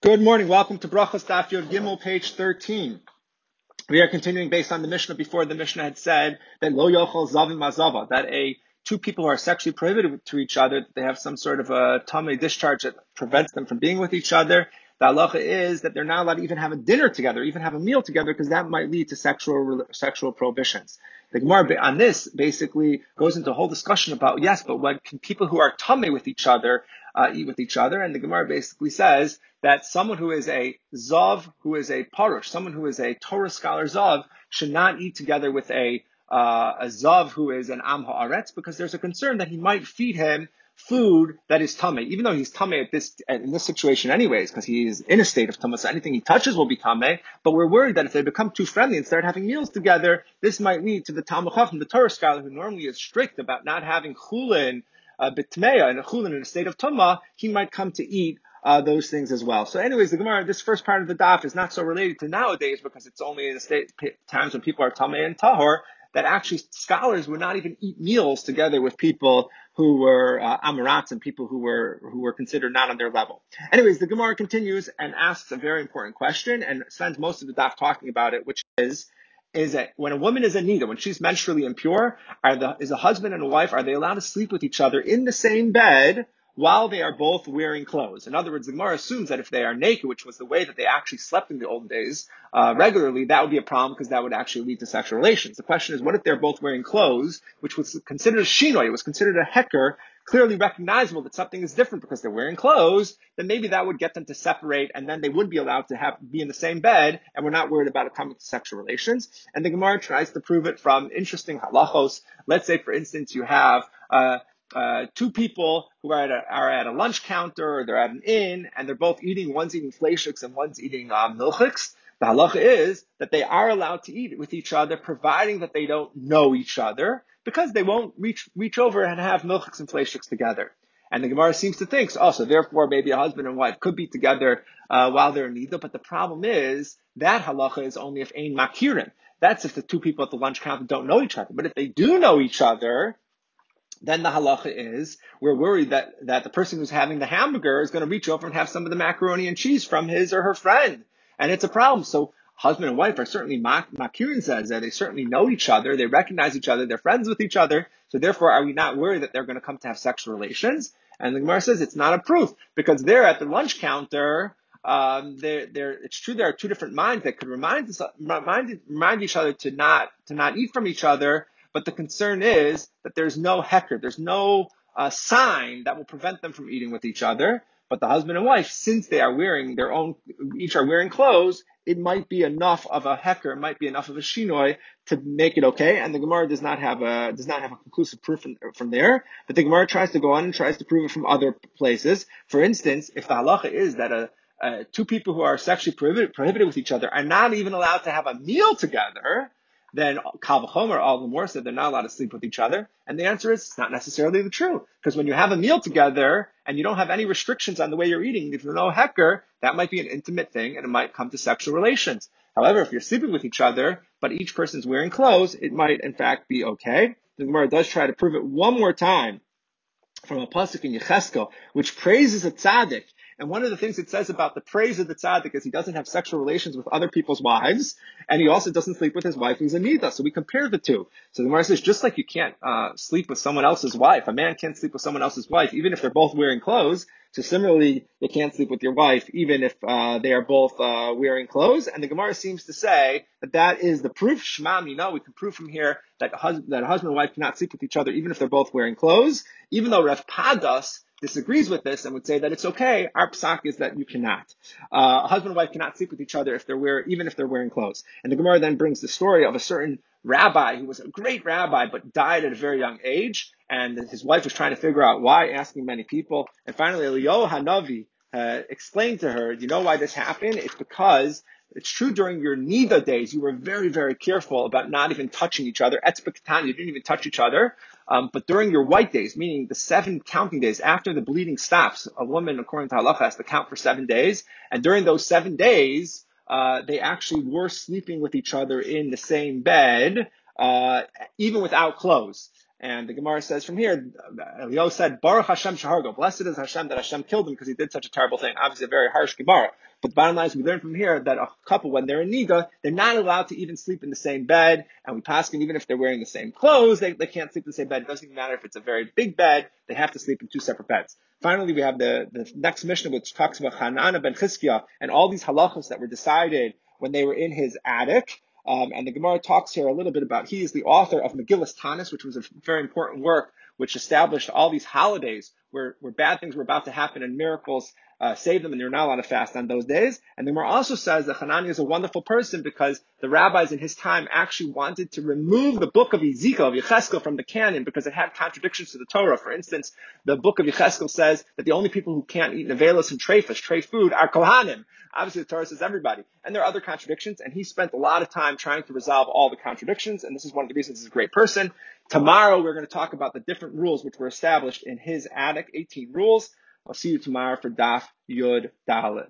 Good morning. Welcome to Brachas Daf Yod Gimel, page 13. We are continuing based on the Mishnah before the Mishnah had said that lo yochel zavim mazava, that a two people who are sexually prohibited to each other, they have some sort of a tumma discharge that prevents them from being with each other. The halacha is that they're not allowed to even have a dinner together, even have a meal together, because that might lead to sexual sexual prohibitions. The Gemara on this basically goes into a whole discussion about yes, but can people who are tamei with each other uh, eat with each other? And the Gemara basically says that someone who is a zav, who is a parush, someone who is a Torah scholar zav, should not eat together with a uh, a zav who is an am haaretz because there's a concern that he might feed him food that is tamei, even though he's tamei at this in this situation anyways, because he's in a state of tumma, so anything he touches will be tamei. But we're worried that if they become too friendly and start having meals together, this might lead to the Talmud Chacham, the Torah scholar, who normally is strict about not having chulin uh, bitmeya and a chulin in a state of tumma, he might come to eat uh, those things as well. So, anyways, the Gemara, this first part of the daf is not so related to nowadays because it's only in the state times when people are tamei and tahor that actually scholars would not even eat meals together with people who were uh, and people who were who were considered not on their level. Anyways, the Gemara continues and asks a very important question and spends most of the daf talking about it, which is is that when a woman is a nida, when she's menstrually impure, are the, is a husband and a wife, are they allowed to sleep with each other in the same bed while they are both wearing clothes. In other words, the Gemara assumes that if they are naked, which was the way that they actually slept in the old days uh, regularly, that would be a problem because that would actually lead to sexual relations. The question is, what if they're both wearing clothes, which was considered a shinoi, it was considered a hecker, clearly recognizable that something is different because they're wearing clothes, then maybe that would get them to separate and then they would be allowed to have be in the same bed and we're not worried about it coming to sexual relations. And the Gemara tries to prove it from interesting halachos. Let's say, for instance, you have uh, uh, two people who are at, a, are at a lunch counter or they're at an inn and they're both eating, one's eating fleishiks and one's eating um, milchiks, the halacha is that they are allowed to eat with each other, providing that they don't know each other, because they won't reach reach over and have milchiks and fleishiks together. And the Gemara seems to think, so therefore maybe a husband and wife could be together uh, while they're in nida. But the problem is that halacha is only if ein makirin. That's if the two people at the lunch counter don't know each other. But if they do know each other, then the halacha is we're worried that, that the person who's having the hamburger is going to reach over and have some of the macaroni and cheese from his or her friend. And it's a problem. So husband and wife are certainly, Makirin says that they certainly know each other, they recognize each other, they're friends with each other. So therefore, are we not worried that they're going to come to have sexual relations? And the Gemara says it's not a proof because they're at the lunch counter. Um, they're, they're, it's true there are two different minds that could remind, remind, remind each other to not, to not eat from each other but the concern is that there's no hecker, there's no uh, sign that will prevent them from eating with each other. But the husband and wife, since they are wearing their own, each are wearing clothes, it might be enough of a hecker, it might be enough of a shinoi to make it okay. And the Gemara does not have a does not have a conclusive proof from, from there. But the Gemara tries to go on and tries to prove it from other places. For instance, if the halacha is that a two people who are sexually prohibited, prohibited with each other are not even allowed to have a meal together, then Kal V'chomer, all the more said they're not allowed to sleep with each other. And the answer is it's not necessarily the true. Because when you have a meal together and you don't have any restrictions on the way you're eating, if you're no hecker, that might be an intimate thing and it might come to sexual relations. However, if you're sleeping with each other, but each person's wearing clothes, it might in fact be okay. The Gemara does try to prove it one more time from a pasuk in Yecheskel, which praises a tzaddik and one of the things it says about the praise of the tzaddik is he doesn't have sexual relations with other people's wives, and he also doesn't sleep with his wife who's a nida. So we compare the two. So the Gemara says, just like you can't uh, sleep with someone else's wife, a man can't sleep with someone else's wife, even if they're both wearing clothes. So similarly, you can't sleep with your wife, even if uh, they are both uh, wearing clothes. And the Gemara seems to say that that is the proof. Shmam, you know, we can prove from here that, hus- that a husband and wife cannot sleep with each other, even if they're both wearing clothes. Even though Rav Pedas disagrees with this and would say that it's okay. Our psak is that you cannot. Uh, a husband and wife cannot sleep with each other if they're wear, even if they're wearing clothes. And the Gemara then brings the story of a certain rabbi who was a great rabbi but died at a very young age, and his wife was trying to figure out why, asking many people, and finally Eliyahu Hanavi uh, explained to her, "You know why this happened? It's because." It's true during your Nida days, you were very, very careful about not even touching each other. Etzbekatan, you didn't even touch each other. Um, but during your white days, meaning the seven counting days after the bleeding stops, a woman, according to halacha, has to count for seven days. And during those seven days, uh, they actually were sleeping with each other in the same bed, uh, even without clothes. And the Gemara says from here, Elio said, Baruch Hashem Shahargo. Blessed is Hashem that Hashem killed him because he did such a terrible thing. Obviously, a very harsh Gemara. But the bottom line is, we learn from here that a couple, when they're in Nida, they're not allowed to even sleep in the same bed. And we pass even if they're wearing the same clothes, they, they can't sleep in the same bed. It doesn't even matter if it's a very big bed. They have to sleep in two separate beds. Finally, we have the, the next Mishnah, which talks about Hanana ben Chizkiah and all these halachas that were decided when they were in his attic. Um, and the Gemara talks here a little bit about he is the author of Megillas Taanis, which was a very important work which established all these holidays where, where bad things were about to happen and miracles uh, save them and they're not allowed to fast on those days. And the Gemara also says that Hanani is a wonderful person because the rabbis in his time actually wanted to remove the book of Ezekiel, of Yecheskel from the canon because it had contradictions to the Torah. For instance, the book of Yecheskel says that the only people who can't eat nevelos and treifas, tray food, are Kohanim. Obviously, the Torah says everybody. And there are other contradictions, and he spent a lot of time trying to resolve all the contradictions, and this is one of the reasons he's a great person. Tomorrow, we're going to talk about the different rules which were established in his attic, 18 rules. I'll see you tomorrow for Daf Yud Daled.